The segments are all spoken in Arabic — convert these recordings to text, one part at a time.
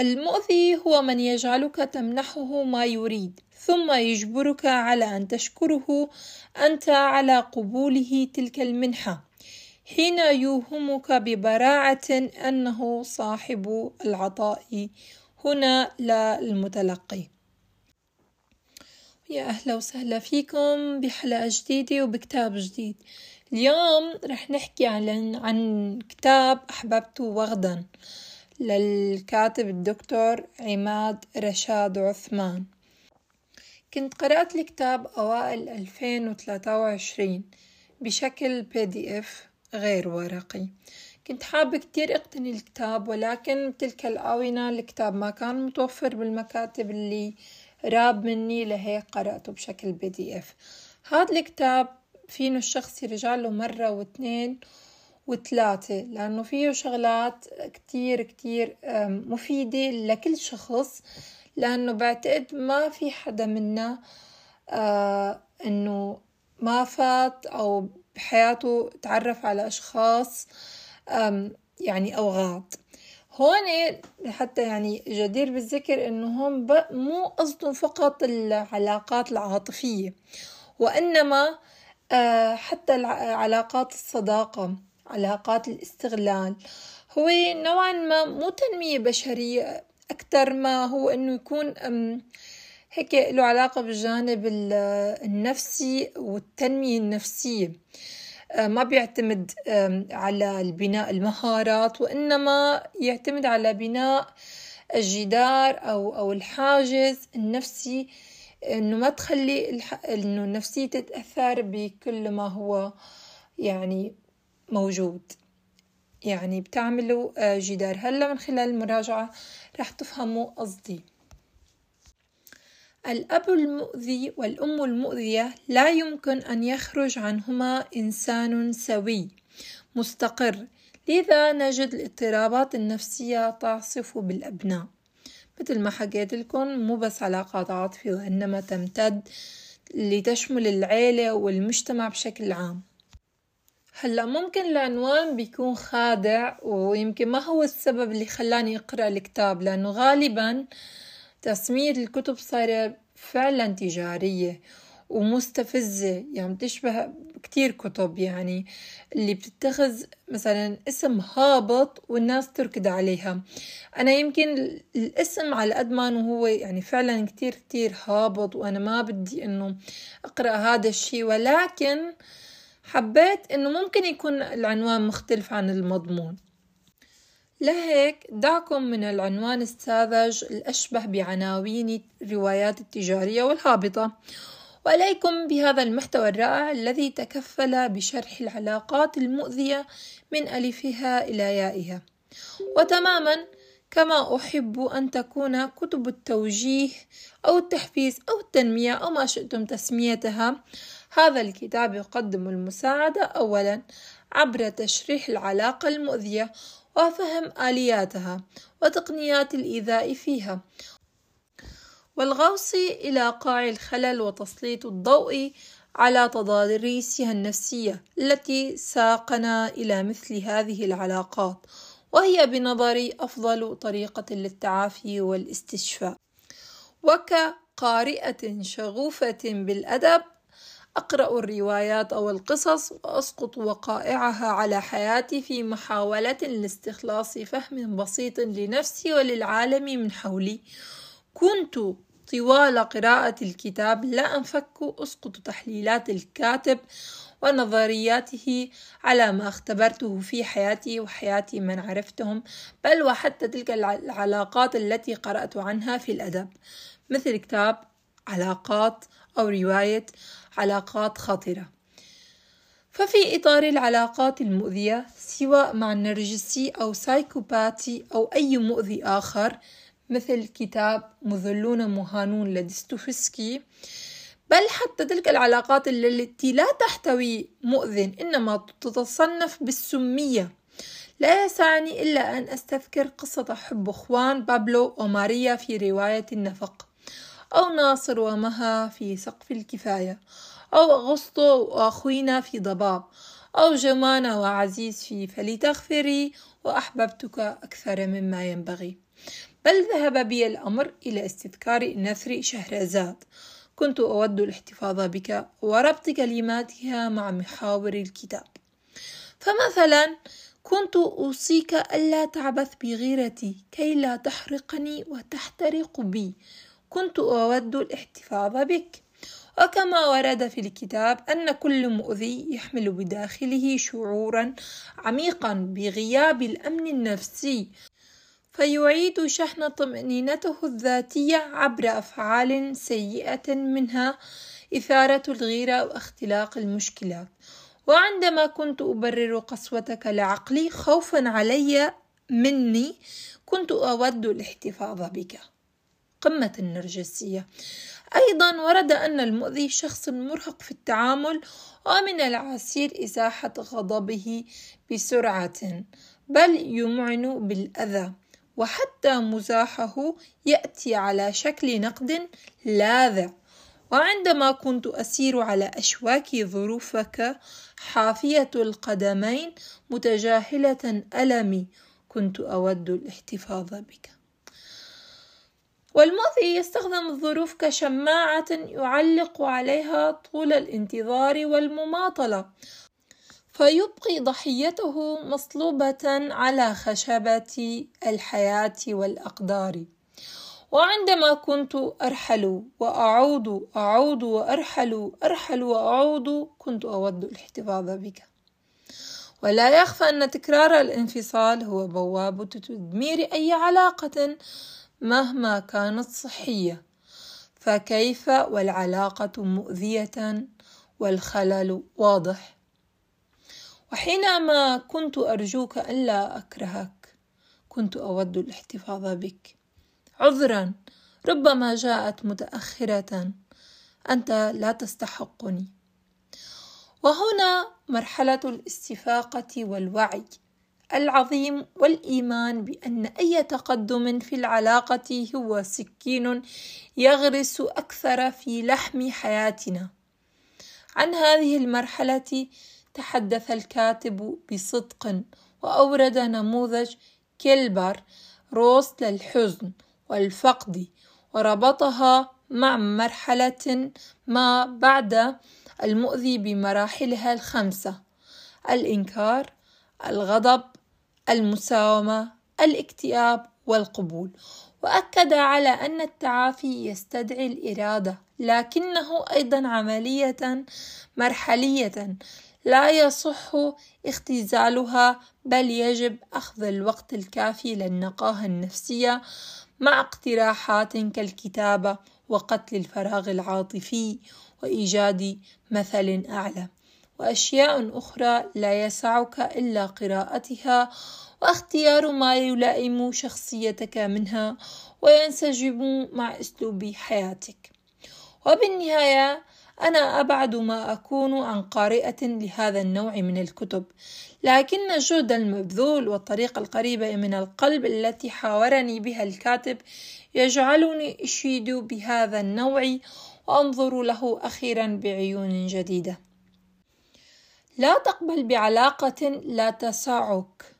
المؤذي هو من يجعلك تمنحه ما يريد ثم يجبرك على أن تشكره أنت على قبوله تلك المنحة حين يوهمك ببراعة أنه صاحب العطاء. هنا لا المتلقي. يا أهلا وسهلا فيكم بحلقة جديدة وبكتاب جديد. اليوم رح نحكي عن, عن كتاب أحببته وغدا. للكاتب الدكتور عماد رشاد عثمان. كنت قرأت الكتاب أوائل 2023 بشكل PDF غير ورقي. كنت حابة كتير أقتني الكتاب ولكن بتلك الآونة الكتاب ما كان متوفر بالمكاتب اللي قراب مني لهيك قرأته بشكل PDF هذا الكتاب فينو الشخص يرجع له مرة واثنين وثلاثة لأنه فيه شغلات كتير كتير مفيدة لكل شخص لأنه بعتقد ما في حدا منا إنه ما فات أو بحياته تعرف على أشخاص يعني أو غاض هون حتى يعني جدير بالذكر إنه هم مو قصدهم فقط العلاقات العاطفية وإنما حتى علاقات الصداقة. علاقات الاستغلال هو نوعا ما مو تنمية بشرية أكثر ما هو إنه يكون هيك له علاقة بالجانب النفسي والتنمية النفسية آه، ما بيعتمد على البناء المهارات وإنما يعتمد على بناء الجدار أو أو الحاجز النفسي إنه ما تخلي. إنه النفسية تتأثر بكل ما هو يعني موجود. يعني بتعملوا آه، جدار. هلا من خلال المراجعة رح تفهموا قصدي. الأب المؤذي والأم المؤذية لا يمكن أن يخرج عنهما إنسان سوي مستقر. لذا نجد الاضطرابات النفسية تعصف بالأبناء. مثل ما حكيت لكم مو بس علاقات عاطفية وإنما تمتد لتشمل العيلة والمجتمع بشكل عام. هلا ممكن العنوان بيكون خادع ويمكن ما هو السبب اللي خلاني أقرأ الكتاب لأنه غالبا تسمية الكتب صايرة فعلا تجارية ومستفزة يعني بتشبه كتير كتب يعني اللي بتتخذ مثلا اسم هابط والناس تركض عليها. أنا يمكن الاسم على قد ما هو يعني فعلا كتير كتير هابط وأنا ما بدي إنه أقرأ هذا الشي ولكن حبيت إنه ممكن يكون العنوان مختلف عن المضمون. لهيك دعكم من العنوان الساذج الأشبه بعناوين الروايات التجارية والهابطة. وإليكم بهذا المحتوى الرائع الذي تكفل بشرح العلاقات المؤذية من ألفها إلى يائها. وتماما كما أحب أن تكون كتب التوجيه أو التحفيز أو التنمية أو ما شئتم تسميتها هذا الكتاب يقدم المساعدة أولا عبر تشريح العلاقة المؤذية وفهم آلياتها وتقنيات الإيذاء فيها. والغوص إلى قاع الخلل وتسليط الضوء على تضاريسها النفسية التي ساقنا إلى مثل هذه العلاقات وهي بنظري أفضل طريقة للتعافي والاستشفاء. وكقارئة شغوفة بالأدب أقرأ الروايات أو القصص وأسقط وقائعها على حياتي في محاولة لاستخلاص فهم بسيط لنفسي وللعالم من حولي. كنت طوال قراءة الكتاب لا أنفك أسقط تحليلات الكاتب ونظرياته على ما اختبرته في حياتي وحياتي من عرفتهم بل وحتى تلك العلاقات التي قرأت عنها في الأدب. مثل كتاب علاقات أو رواية علاقات خطرة. ففي إطار العلاقات المؤذية سواء مع النرجسي أو سايكوباتي أو أي مؤذي آخر مثل كتاب مذلون مهانون لديستوفسكي بل حتى تلك العلاقات التي لا تحتوي مؤذن إنما تتصنف بالسمية. لا يسعني إلا أن أستذكر قصة حب أخوان بابلو وماريا في رواية النفق. أو ناصر ومها في سقف الكفاية أو أغسطو وأخوينا في ضباب أو جمانة وعزيز في فلتغفري وأحببتك أكثر مما ينبغي. بل ذهب بي الأمر إلى استذكار نثر شهرزاد. كنت أود الاحتفاظ بك وربط كلماتها مع محاور الكتاب. فمثلا كنت أوصيك ألا تعبث بغيرتي كي لا تحرقني وتحترق بي. كنت أود الاحتفاظ بك. وكما ورد في الكتاب أن كل مؤذي يحمل بداخله شعورا عميقا بغياب الأمن النفسي فيعيد شحن طمأنينته الذاتية عبر أفعال سيئة منها إثارة الغيرة واختلاق المشكلات. وعندما كنت أبرر قسوتك لعقلي خوفا علي مني كنت أود الاحتفاظ بك. قمة النرجسية. أيضا ورد أن المؤذي شخص مرهق في التعامل ومن العسير إزاحة غضبه بسرعة بل يمعن بالأذى وحتى مزاحه يأتي على شكل نقد لاذع. وعندما كنت أسير على أشواك ظروفك حافية القدمين متجاهلة ألمي كنت أود الاحتفاظ بك. والمؤذي يستخدم الظروف كشماعة يعلق عليها طول الانتظار والمماطلة فيبقي ضحيته مصلوبة على خشبة الحياة والأقدار. وعندما كنت أرحل وأعود أعود وأرحل أرحل وأعود كنت أود الاحتفاظ بك. ولا يخفى أن تكرار الانفصال هو بوابة تدمير أي علاقة مهما كانت صحية فكيف والعلاقة مؤذية والخلل واضح؟ وحينما كنت أرجوك ألا أكرهك كنت أود الاحتفاظ بك. عذرا ربما جاءت متأخرة. أنت لا تستحقني. وهنا مرحلة الاستفاقة والوعي. العظيم والإيمان بأن أي تقدم في العلاقة هو سكين يغرس أكثر في لحم حياتنا. عن هذه المرحلة تحدث الكاتب بصدق وأورد نموذج كيلبر روس للحزن والفقد وربطها مع مرحلة ما بعد المؤذي بمراحلها الخمسة الإنكار الغضب المساومة الاكتئاب والقبول. وأكد على أن التعافي يستدعي الإرادة لكنه أيضا عملية مرحلية لا يصح اختزالها بل يجب أخذ الوقت الكافي للنقاهة النفسية مع اقتراحات كالكتابة وقتل الفراغ العاطفي وإيجاد مثل أعلى. وأشياء أخرى لا يسعك إلا قراءتها واختيار ما يلائم شخصيتك منها وينسجم مع أسلوب حياتك. وبالنهاية أنا أبعد ما أكون عن قارئة لهذا النوع من الكتب لكن الجهد المبذول والطريقة القريبة من القلب التي حاورني بها الكاتب يجعلني أشيد بهذا النوع وأنظر له أخيرا بعيون جديدة. لا تقبل بعلاقة لا تسعك.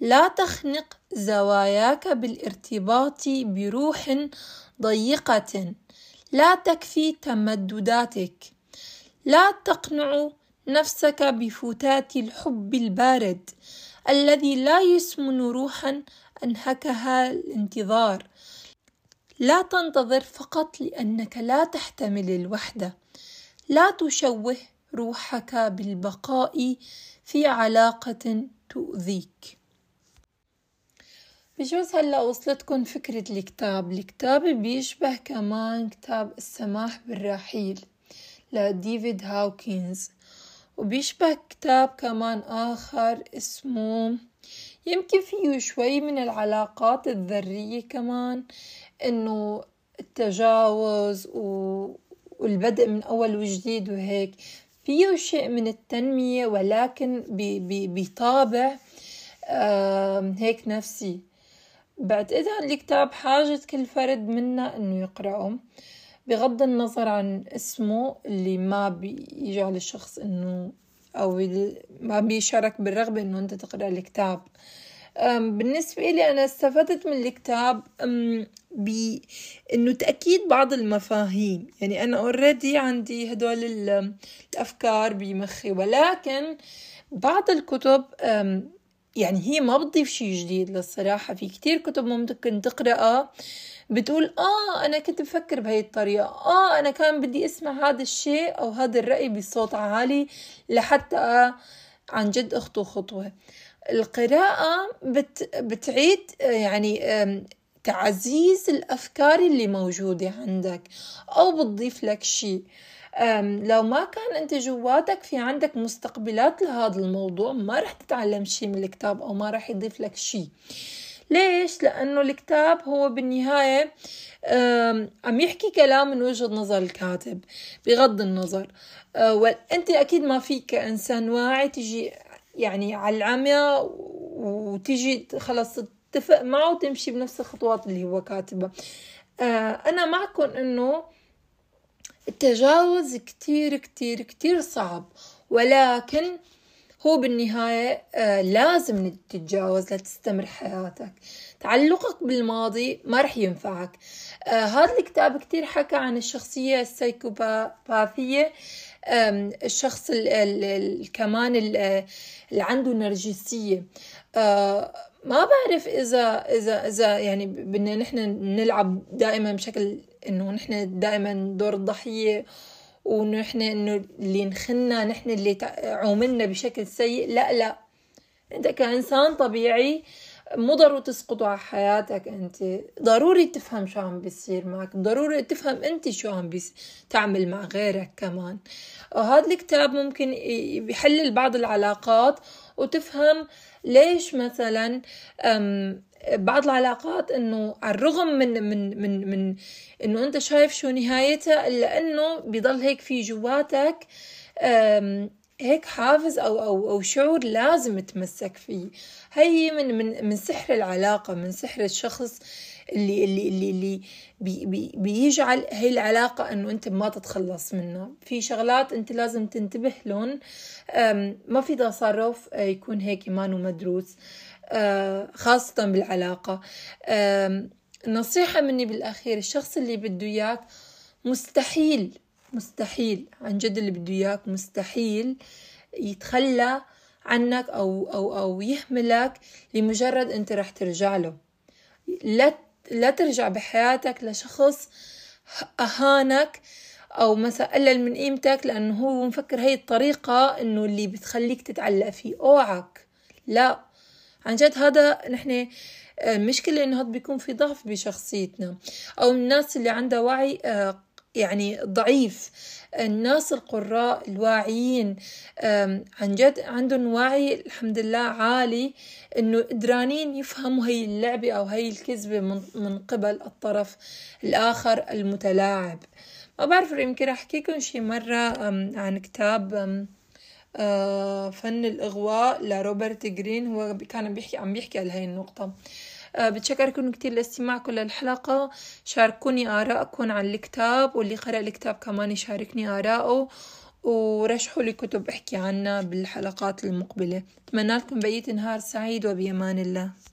لا تخنق زواياك بالارتباط بروح ضيقة. لا تكفي تمدداتك. لا تقنع نفسك بفتات الحب البارد الذي لا يسمن روحا أنهكها الانتظار. لا تنتظر فقط لأنك لا تحتمل الوحدة. لا تشوه روحك بالبقاء في علاقة تؤذيك. بجوز هلا وصلتكن فكرة الكتاب. الكتاب بيشبه كمان كتاب السماح بالرحيل لديفيد هاوكنز وبيشبه كتاب كمان آخر اسمه يمكن فيه شوي من العلاقات الذرية كمان إنه التجاوز و... والبدء من أول وجديد وهيك. فيه شيء من التنمية ولكن بطابع هيك نفسي. بعتقد الكتاب حاجة كل فرد منا إنه يقرأه بغض النظر عن اسمه اللي ما بيجعل الشخص إنه أو ما بيشارك بالرغبة إنه أنت تقرأ الكتاب. بالنسبة لي أنا استفدت من الكتاب بإنه تأكيد بعض المفاهيم. يعني أنا اوريدي عندي هدول الأفكار بمخي ولكن بعض الكتب يعني هي ما بتضيف شي جديد للصراحة. في كتير كتب ممكن تقرأها بتقول آه أنا كنت بفكر بهي الطريقة. آه أنا كان بدي أسمع هذا الشيء أو هذا الرأي بصوت عالي لحتى عن جد أخطو خطوة. القراءة بت بتعيد يعني تعزيز الأفكار اللي موجودة عندك أو بتضيف لك شيء لو ما كان أنت جواتك في عندك مستقبلات لهذا الموضوع ما رح تتعلم شيء من الكتاب أو ما رح يضيف لك شيء ليش؟ لأنه الكتاب هو بالنهاية عم يحكي كلام من وجهة نظر الكاتب بغض النظر. أه، وأنت أكيد ما فيك كإنسان واعي تجي يعني على العمى وتجي خلص تتفق معه وتمشي بنفس الخطوات اللي هو كاتبها. أه، أنا معكم إنه التجاوز كتير كتير كتير صعب ولكن هو بالنهاية آه لازم تتجاوز لتستمر حياتك. تعلقك بالماضي ما رح ينفعك. آه هذا الكتاب كتير حكى عن الشخصية السايكوباثية. الشخص ال كمان اللي عنده نرجسية. آه ما بعرف إذا إذا إذا يعني بدنا نحن نلعب دائما بشكل إنه نحن دائما دور الضحية ونحن إنه اللي نخنا نحن اللي عوملنا بشكل سيء. لا لا. أنت كإنسان طبيعي مو ضروري تسقطوا على حياتك أنت. ضروري تفهم شو عم بيصير معك. ضروري تفهم أنت شو عم بيس... تعمل مع غيرك كمان. وهذا الكتاب ممكن بيحلل بعض العلاقات وتفهم ليش مثلا بعض العلاقات إنه على الرغم من من من من إنه أنت شايف شو نهايتها إلا إنه بضل هيك في جواتك هيك حافز أو أو أو شعور لازم تمسك فيه. هي من من من سحر العلاقة من سحر الشخص اللي اللي اللي اللي بي بي بيجعل هي العلاقة إنه أنت ما تتخلص منها. في شغلات أنت لازم تنتبه لهم. ما في تصرف يكون هيك ما مدروس آه، خاصة بالعلاقة. نصيحة مني بالأخير الشخص اللي بده إياك مستحيل مستحيل عن جد اللي بده إياك مستحيل يتخلى عنك أو أو أو يهملك لمجرد أنت رح ترجع له. لا لا ترجع بحياتك لشخص أهانك أو مثلا قلل من قيمتك لأنه هو مفكر هي الطريقة إنه اللي بتخليك تتعلق فيه أوعك. لا. عن جد هذا نحن المشكلة إنه هذا بيكون في ضعف بشخصيتنا. أو الناس اللي عندها وعي آه، يعني ضعيف. الناس القراء الواعيين عن جد عندهم وعي الحمد لله عالي إنه قدرانين يفهموا هي اللعبة أو هي الكذبة من قبل الطرف الآخر المتلاعب. ما بعرف يمكن احكيكم شي مرة عن كتاب فن الإغواء لروبرت جرين. هو كان بيحكي عم بيحكي على هاي النقطة. بتشكركم كتير لاستماعكم للحلقة. شاركوني آراءكم عن الكتاب واللي قرأ الكتاب كمان يشاركني آراءه ورشحوا لي كتب احكي عنها بالحلقات المقبلة. أتمنى لكم بقية نهار سعيد وبأمان الله.